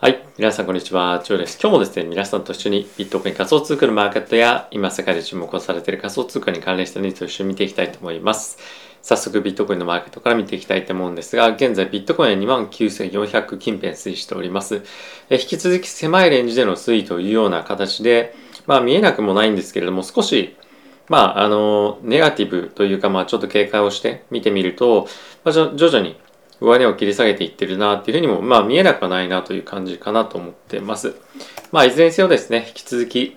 はい。皆さん、こんにちは。ジョーです。今日もですね、皆さんと一緒にビットコイン仮想通貨のマーケットや、今世界で注目をされている仮想通貨に関連したニュースを一緒に見ていきたいと思います。早速、ビットコインのマーケットから見ていきたいと思うんですが、現在、ビットコインは29,400近辺推移しております。え引き続き狭いレンジでの推移というような形で、まあ、見えなくもないんですけれども、少し、まあ、あの、ネガティブというか、まあ、ちょっと警戒をして見てみると、まあ、徐々に上値を切り下げていってるなっていうふうにも、まあ見えなくはないなという感じかなと思ってます。まあいずれにせよですね、引き続き、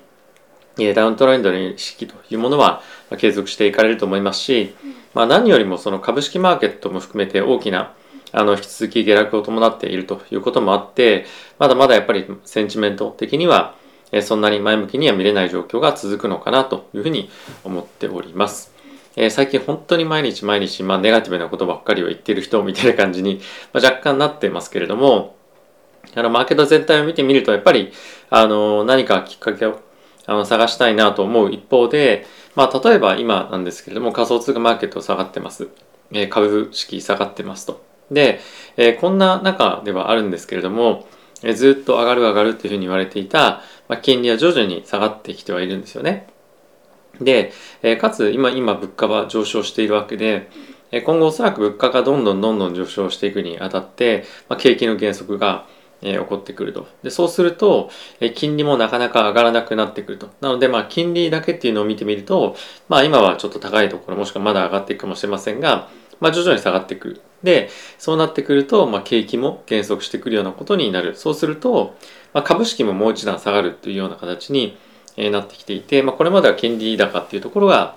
ダウントレンドの意識というものは継続していかれると思いますし、まあ何よりもその株式マーケットも含めて大きなあの引き続き下落を伴っているということもあって、まだまだやっぱりセンチメント的にはそんなに前向きには見れない状況が続くのかなというふうに思っております。えー、最近本当に毎日毎日、まあ、ネガティブなことばっかりを言ってる人みたいな感じに、まあ、若干なってますけれども、あの、マーケット全体を見てみると、やっぱり、あの、何かきっかけをあの探したいなと思う一方で、まあ、例えば今なんですけれども、仮想通貨マーケット下がってます。えー、株式下がってますと。で、えー、こんな中ではあるんですけれども、えー、ずっと上がる上がるっていうふうに言われていた、まあ、金利は徐々に下がってきてはいるんですよね。で、えかつ今、今物価は上昇しているわけで、今後おそらく物価がどんどんどんどん上昇していくにあたって、まあ、景気の減速が、え起こってくると。で、そうすると、え金利もなかなか上がらなくなってくると。なので、まあ、金利だけっていうのを見てみると、まあ、今はちょっと高いところ、もしくはまだ上がっていくかもしれませんが、まあ、徐々に下がってくる。で、そうなってくると、まあ、景気も減速してくるようなことになる。そうすると、まあ、株式ももう一段下がるというような形に、えなってきていて、まあ、これまでは金利高っていうところが、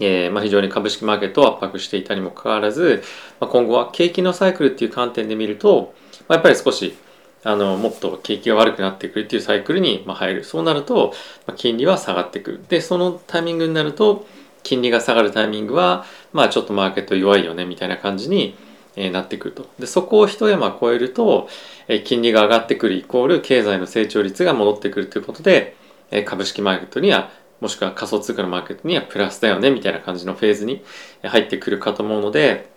えーまあ、非常に株式マーケットを圧迫していたにもかかわらず、まあ、今後は景気のサイクルっていう観点で見ると、まあ、やっぱり少しあのもっと景気が悪くなってくるっていうサイクルにま入る。そうなると、まあ、金利は下がってくる。でそのタイミングになると金利が下がるタイミングは、まあ、ちょっとマーケット弱いよねみたいな感じにえなってくると。でそこを一山越えるとえ金利が上がってくるイコール経済の成長率が戻ってくるということで株式マーケットにはもしくは仮想通貨のマーケットにはプラスだよねみたいな感じのフェーズに入ってくるかと思うので、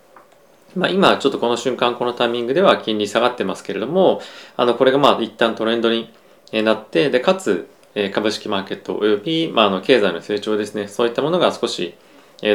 まあ、今ちょっとこの瞬間このタイミングでは金利下がってますけれどもあのこれがまあ一旦トレンドになってでかつ株式マーケットおよび、まあ、あの経済の成長ですねそういったものが少し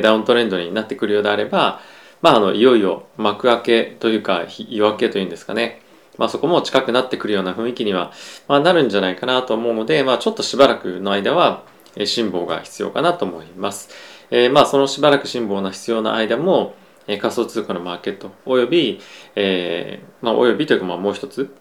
ダウントレンドになってくるようであれば、まあ、あのいよいよ幕開けというか夜明けというんですかねまあ、そこも近くなってくるような雰囲気には、まあ、なるんじゃないかなと思うので、まあ、ちょっとしばらくの間はえ辛抱が必要かなと思います。えー、まあそのしばらく辛抱の必要な間も、えー、仮想通貨のマーケットおよび、えーまあ、およびというかまあもう一つ、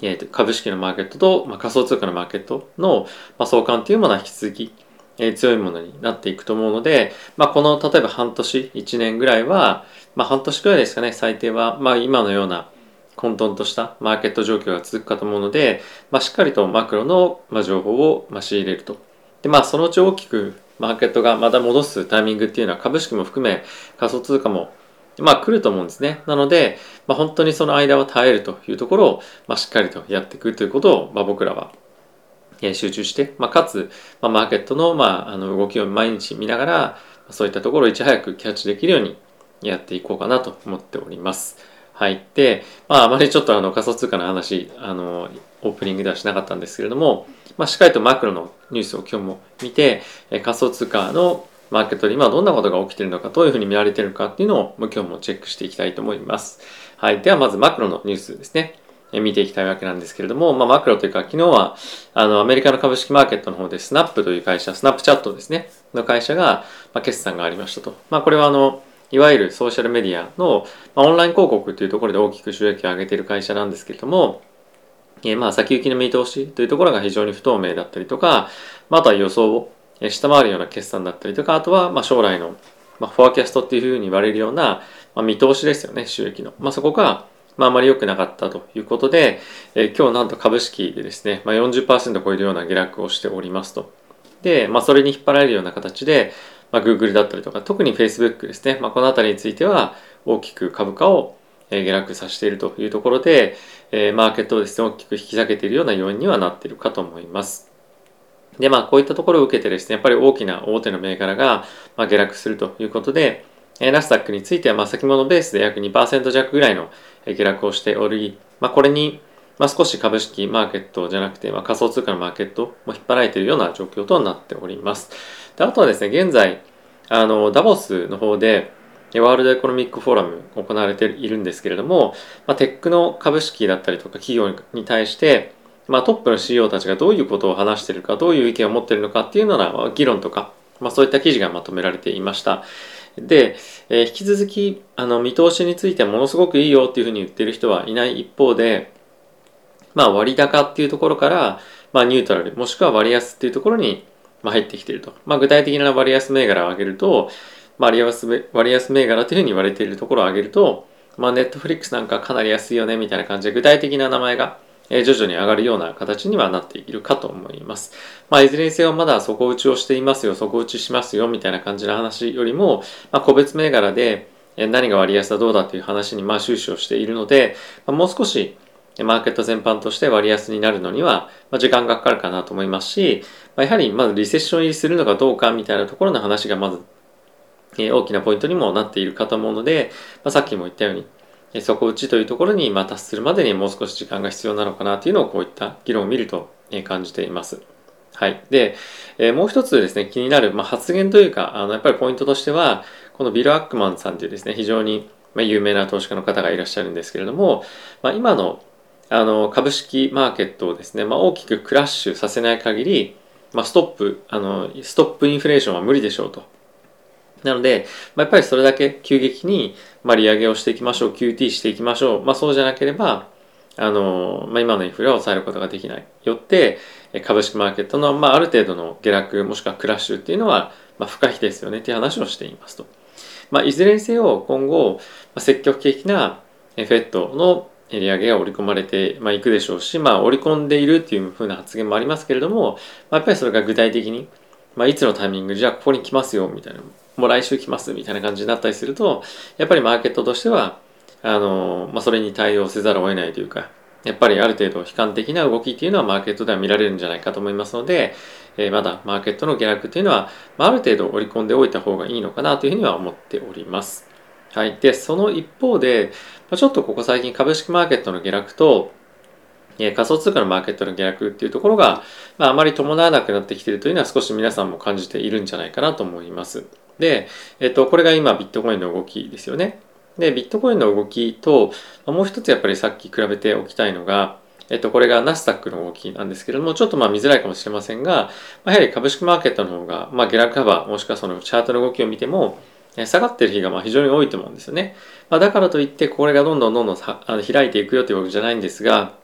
えー、株式のマーケットと、まあ、仮想通貨のマーケットの、まあ、相関というものは引き続き、えー、強いものになっていくと思うので、まあ、この例えば半年1年ぐらいは、まあ、半年くらいですかね最低は、まあ、今のような混沌としたマーケット状況が続くかと思うので、まあ、しっかりとマクロの情報を仕入れると。で、まあ、そのうち大きくマーケットがまた戻すタイミングっていうのは株式も含め仮想通貨もまあ来ると思うんですね。なので、まあ、本当にその間は耐えるというところを、まあ、しっかりとやっていくということを、まあ、僕らは集中して、まあ、かつ、まあ、マーケットの,、まあ、あの動きを毎日見ながらそういったところをいち早くキャッチできるようにやっていこうかなと思っております。はい。で、まあ、あまりちょっとあの仮想通貨の話、あの、オープニングではしなかったんですけれども、まあ、しっかりとマクロのニュースを今日も見て、仮想通貨のマーケットで今どんなことが起きているのか、どういうふうに見られているのかっていうのを今日もチェックしていきたいと思います。はい。ではまずマクロのニュースですね。見ていきたいわけなんですけれども、まあ、マクロというか、昨日は、あの、アメリカの株式マーケットの方で、スナップという会社、スナップチャットですね、の会社が、まあ、決算がありましたと。まあ、これは、あの、いわゆるソーシャルメディアの、まあ、オンライン広告というところで大きく収益を上げている会社なんですけれども、えー、まあ先行きの見通しというところが非常に不透明だったりとか、まあ、あとは予想を下回るような決算だったりとか、あとはまあ将来の、まあ、フォアキャストっていうふうに言われるような、まあ、見通しですよね、収益の。まあ、そこが、まあ、あまり良くなかったということで、えー、今日なんと株式でですね、まあ40%超えるような下落をしておりますと。で、まあ、それに引っ張られるような形で、まあ、Google だったりとか、特に Facebook ですね、まあ、この辺りについては大きく株価を下落させているというところで、え、マーケットをですね、大きく引き下げているような要因にはなっているかと思います。で、まあ、こういったところを受けてですね、やっぱり大きな大手の銘柄が、ま、下落するということで、え、ナスダックについては、ま、先物ベースで約2%弱ぐらいの下落をしており、まあ、これに、まあ、少し株式マーケットじゃなくて、まあ、仮想通貨のマーケットも引っ張られているような状況となっております。であとはですね、現在、あの、ダボスの方で、ワールドエコノミックフォーラム行われているんですけれども、まあ、テックの株式だったりとか企業に対して、まあ、トップの CEO たちがどういうことを話しているか、どういう意見を持っているのかっていうような議論とか、まあ、そういった記事がまとめられていました。で、えー、引き続きあの見通しについてはものすごくいいよっていうふうに言ってる人はいない一方で、まあ、割高っていうところから、まあ、ニュートラルもしくは割安っていうところに、まあ、入ってきていると、まあ、具体的な割安銘柄を挙げると、まあ、割安割安銘柄というふうに言われているところを挙げると、まあ、ネットフリックスなんかかなり安いよねみたいな感じで具体的な名前が徐々に上がるような形にはなっているかと思います。まあ、いずれにせよまだ底打ちをしていますよ、底打ちしますよみたいな感じの話よりも、まあ、個別銘柄で何が割安だどうだという話にまあ終始をしているので、まあ、もう少しマーケット全般として割安になるのには、ま、時間がかかるかなと思いますし、ま、やはりまずリセッション入りするのかどうかみたいなところの話がまず、え、大きなポイントにもなっているかと思うので、ま、さっきも言ったように、底打ちというところにま達するまでにもう少し時間が必要なのかなというのをこういった議論を見ると感じています。はい。で、えー、もう一つですね、気になる、まあ、発言というか、あの、やっぱりポイントとしては、このビル・アックマンさんというですね、非常にま有名な投資家の方がいらっしゃるんですけれども、まあ、今のあの株式マーケットをですね、まあ、大きくクラッシュさせない限り、まあ、ストップあのストップインフレーションは無理でしょうと。なので、まあ、やっぱりそれだけ急激に、まあ、利上げをしていきましょう QT していきましょう、まあ、そうじゃなければあの、まあ、今のインフレを抑えることができない。よって株式マーケットの、まあ、ある程度の下落もしくはクラッシュっていうのは、まあ、不可避ですよねっていう話をしていますと、まあ、いずれにせよ今後、まあ、積極的な FED の利上げが織り込まれてい、まあ、くでしょうし、まあ、織り込んでいるっていうふうな発言もありますけれども、ま、やっぱりそれが具体的に、まあ、いつのタイミングじゃあここに来ますよみたいなもう来週来ますみたいな感じになったりするとやっぱりマーケットとしてはあの、まあ、それに対応せざるを得ないというかやっぱりある程度悲観的な動きっていうのはマーケットでは見られるんじゃないかと思いますので、えー、まだマーケットの下落っていうのは、まあ、ある程度織り込んでおいた方がいいのかなというふうには思っております。はい。で、その一方でま、ちょっとここ最近株式マーケットの下落と、え仮想通貨のマーケットの下落っていうところが、まあ、あまり伴わなくなってきているというのは少し皆さんも感じているんじゃないかなと思います。で、えっと、これが今ビットコインの動きですよね。で、ビットコインの動きと、もう一つやっぱりさっき比べておきたいのが、えっと、これがナスダックの動きなんですけれども、ちょっとまあ見づらいかもしれませんが、ま、やはり株式マーケットの方が、まあ、下落幅もしくはそのチャートの動きを見ても、下がってる日がまあ非常に多いと思うんですよね。まあ、だからといってこれがどんどんどんどんあの開いていくよというわけじゃないんですが、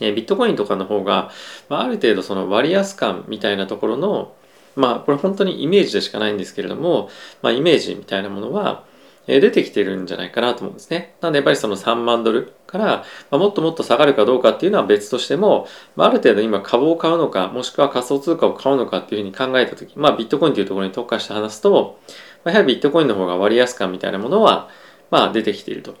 えビットコインとかの方が、まあ、ある程度その割安感みたいなところのまあこれ本当にイメージでしかないんですけれども、まあ、イメージみたいなものは出てきてるんじゃないかなと思うんですね。なのでやっぱりその3万ドルから、まあ、もっともっと下がるかどうかっていうのは別としても、まあ、ある程度今株を買うのかもしくは仮想通貨を買うのかっていうふうに考えた時まあビットコインというところに特化して話すと、まあ、やはりビットコインの方が割安感みたいなものは、まあ、出てきていると。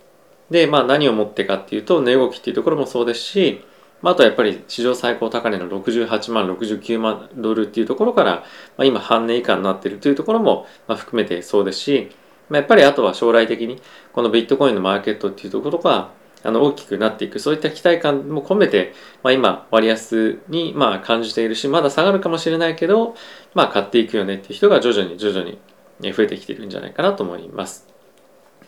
で、まあ、何をもってかっていうと、値動きっていうところもそうですし、まあ、あとはやっぱり史上最高高値の68万、69万ドルっていうところから、まあ、今半値以下になっているというところも、まあ、含めてそうですし、まあ、やっぱりあとは将来的にこのビットコインのマーケットっていうところがあの大きくなっていくそういった期待感も込めて、まあ、今割安にまあ感じているしまだ下がるかもしれないけど、まあ、買っていくよねっていう人が徐々に徐々に増えてきてるんじゃないかなと思います。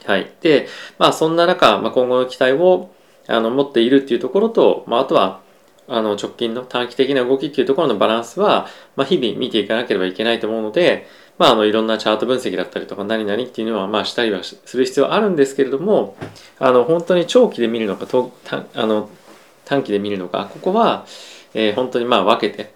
はい。で、まあそんな中、まあ、今後の期待をあの持っているっていうところと、まあ、あとはあの直近の短期的な動きっていうところのバランスは、まあ、日々見ていかなければいけないと思うので、まあ、あのいろんなチャート分析だったりとか何々っていうのはまあしたりはする必要はあるんですけれどもあの本当に長期で見るのかとあの短期で見るのかここは、えー、本当にまあ分けて、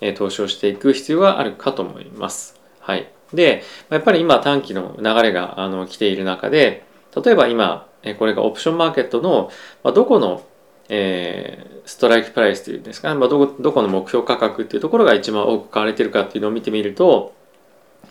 えー、投資をしていく必要があるかと思います。はい、でやっぱり今短期の流れがあの来ている中で例えば今これがオプションマーケットの、まあ、どこの、えー、ストライクプライスというんですか、まあ、どこどこの目標価格っていうところが一番多く買われているかっていうのを見てみると、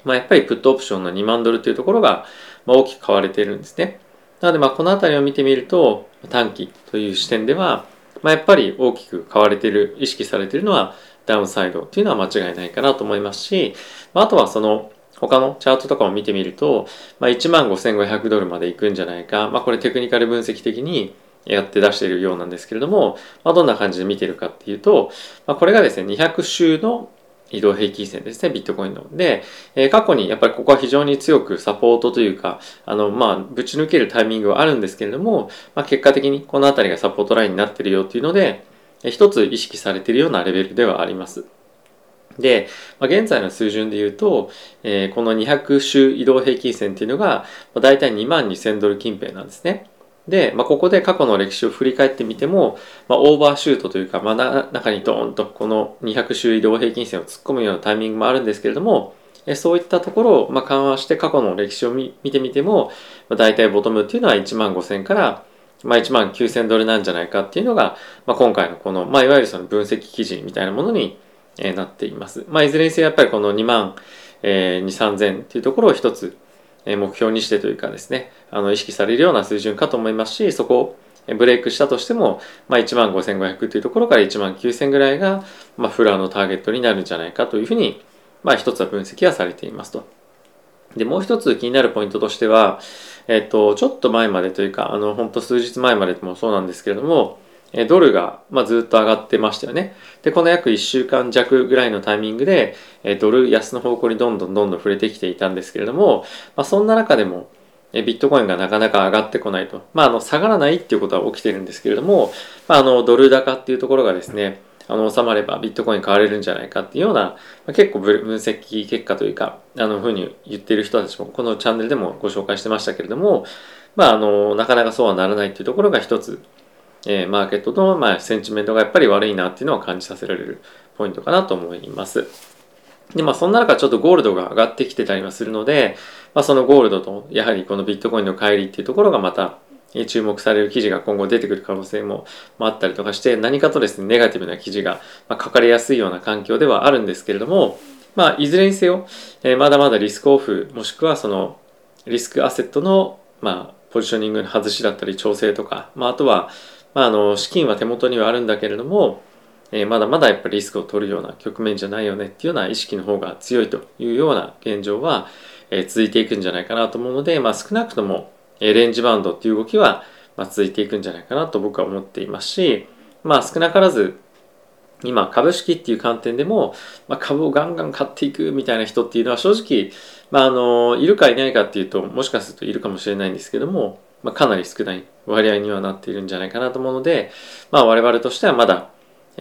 まあ、やっぱりプットオプションの2万ドルっていうところが、まあ、大きく買われているんですね。なのでまあこの辺りを見てみると短期という視点では、まあ、やっぱり大きく買われている意識されているのはダウンサイドというのは間違いないかなと思いますし、まあ、あとはその他のチャートとかを見てみると、まあ、1万5500ドルまで行くんじゃないか、まあ、これテクニカル分析的にやって出しているようなんですけれども、まあ、どんな感じで見てるかっていうと、まあ、これがですね、200週の移動平均線ですね、ビットコインの。で、えー、過去にやっぱりここは非常に強くサポートというか、あの、まあ、ぶち抜けるタイミングはあるんですけれども、まあ、結果的にこの辺りがサポートラインになってるよっていうので、えー、一つ意識されているようなレベルではあります。で、まあ、現在の水準で言うと、えー、この200週移動平均線っていうのが、まあ、大体2万2000ドル近辺なんですね。で、まあ、ここで過去の歴史を振り返ってみても、まあ、オーバーシュートというか、まあ、中にドーンとこの200周移動平均線を突っ込むようなタイミングもあるんですけれども、そういったところをまあ緩和して過去の歴史を見てみても、まあ、大体ボトムっていうのは1万5000からまあ、1万9000ドルなんじゃないかっていうのが、まあ、今回のこの、まあ、いわゆるその分析記事みたいなものに、えなっています。まあ、いずれにせよやっぱりこの2万、えー、2、3000っていうところを一つ、目標にしてというかですねあの意識されるような水準かと思いますしそこをブレイクしたとしても、まあ、1万5500というところから1万9000ぐらいが、まあ、フラーのターゲットになるんじゃないかというふうに、まあ、一つは分析はされていますと。で、もう一つ気になるポイントとしては、えっと、ちょっと前までというか、あの、本当数日前までもそうなんですけれども、ドルが、ま、ずっと上がってましたよね。で、この約1週間弱ぐらいのタイミングで、ドル安の方向にどんどんどんどん触れてきていたんですけれども、まあ、そんな中でも、ビットコインがなかなか上がってこないと。まあ、あの、下がらないっていうことは起きてるんですけれども、まあ、あの、ドル高っていうところがですね、あの、収まればビットコイン買われるんじゃないかっていうような、まあ、結構分析結果というか、あの、ふうに言ってる人たちも、このチャンネルでもご紹介してましたけれども、まあ、あの、なかなかそうはならないっていうところが一つ、えー、マーケットの、まあ、センチメントがやっぱり悪いなっていうのを感じさせられるポイントかなと思います。で、まあ、そんな中ちょっとゴールドが上がってきてたりはするので、まあ、そのゴールドと、やはりこのビットコインの帰りっていうところがまた、注目される記事が今後出てくる可能性もあったりとかして、何かとですね、ネガティブな記事が書かれやすいような環境ではあるんですけれども、まあ、いずれにせよ、え、まだまだリスクオフ、もしくはそのリスクアセットの、まあ、ポジショニングの外しだったり調整とか、まあ、あとは、まあ、あの資金は手元にはあるんだけれども、えー、まだまだやっぱりリスクを取るような局面じゃないよねっていうような意識の方が強いというような現状は、えー、続いていくんじゃないかなと思うので、まあ、少なくとも、え、レンジバウンドっていう動きは、まあ、続いていくんじゃないかなと僕は思っていますし、まあ、少なからず今株式っていう観点でも、まあ、株をガンガン買っていくみたいな人っていうのは正直、まあ、あのいるかいないかっていうともしかするといるかもしれないんですけどもまあ、かなり少ない割合にはなっているんじゃないかなと思うので、まあ、我々としてはまだ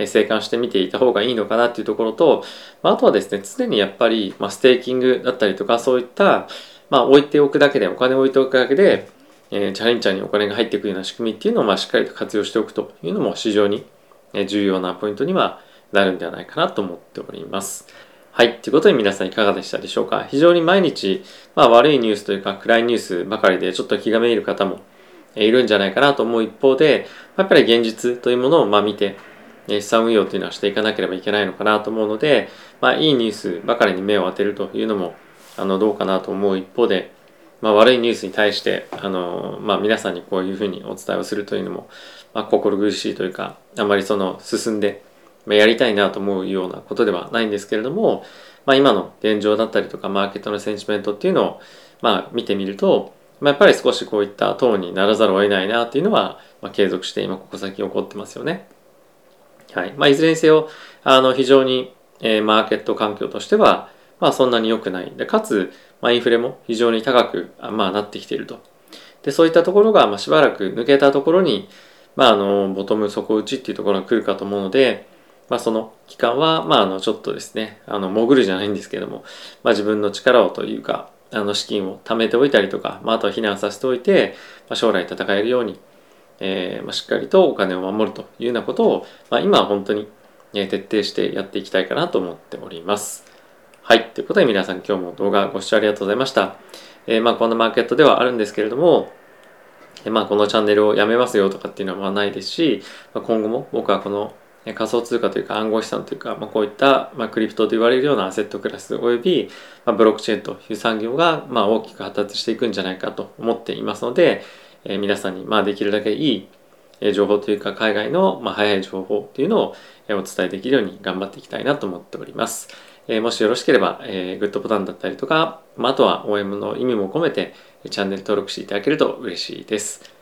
静観して見ていた方がいいのかなっていうところと、まあ、あとはですね常にやっぱり、まあ、ステーキングだったりとかそういった、まあ、置いておくだけでお金を置いておくだけで、えー、チャレンジャーにお金が入っていくような仕組みっていうのを、まあ、しっかりと活用しておくというのも非常に重要なポイントにはなるんではないかなと思っております。はい。ということで皆さんいかがでしたでしょうか？非常に毎日、まあ悪いニュースというか暗いニュースばかりでちょっと気がめいる方もいるんじゃないかなと思う一方で、やっぱり現実というものをまあ見て、資産運用というのはしていかなければいけないのかなと思うので、まあいいニュースばかりに目を当てるというのも、あの、どうかなと思う一方で、まあ悪いニュースに対して、あの、まあ皆さんにこういうふうにお伝えをするというのも、まあ心苦しいというか、あまりその進んで、やりたいなと思うようなことではないんですけれども、まあ、今の現状だったりとかマーケットのセンチメントっていうのを、まあ、見てみると、まあ、やっぱり少しこういったトーンにならざるを得ないなっていうのは、まあ、継続して今ここ先起こってますよね。はい。まあ、いずれにせよあの非常に、えー、マーケット環境としては、まあ、そんなに良くない。でかつ、まあ、インフレも非常に高く、まあ、なってきていると。でそういったところが、まあ、しばらく抜けたところに、まあ、あのボトム底打ちっていうところが来るかと思うので、まあ、その期間は、まあ、あのちょっとですねあの潜るじゃないんですけども、まあ、自分の力をというかあの資金を貯めておいたりとか、まあ、あとは避難させておいて、まあ、将来戦えるように、えーまあ、しっかりとお金を守るというようなことを、まあ、今は本当に、え徹底してやっていきたいかなと思っております。はい。ということで皆さん今日も動画ご視聴ありがとうございました。えー、まあこんなマーケットではあるんですけれども、え、まあこのチャンネルをやめますよとかっていうのはないですし、まあ、今後も僕はこの仮想通貨というか暗号資産というか、まあ、こういった、まあ、クリプトと言われるようなアセットクラスおよび、まあ、ブロックチェーンという産業が、まあ、大きく発達していくんじゃないかと思っていますので、えー、皆さんに、まあ、できるだけいい情報というか海外の、まあ、早い情報というのをお伝えできるように頑張っていきたいなと思っております。えー、もしよろしければ、えー、グッドボタンだったりとか、まあ、あとは OM の意味も込めてチャンネル登録していただけると嬉しいです。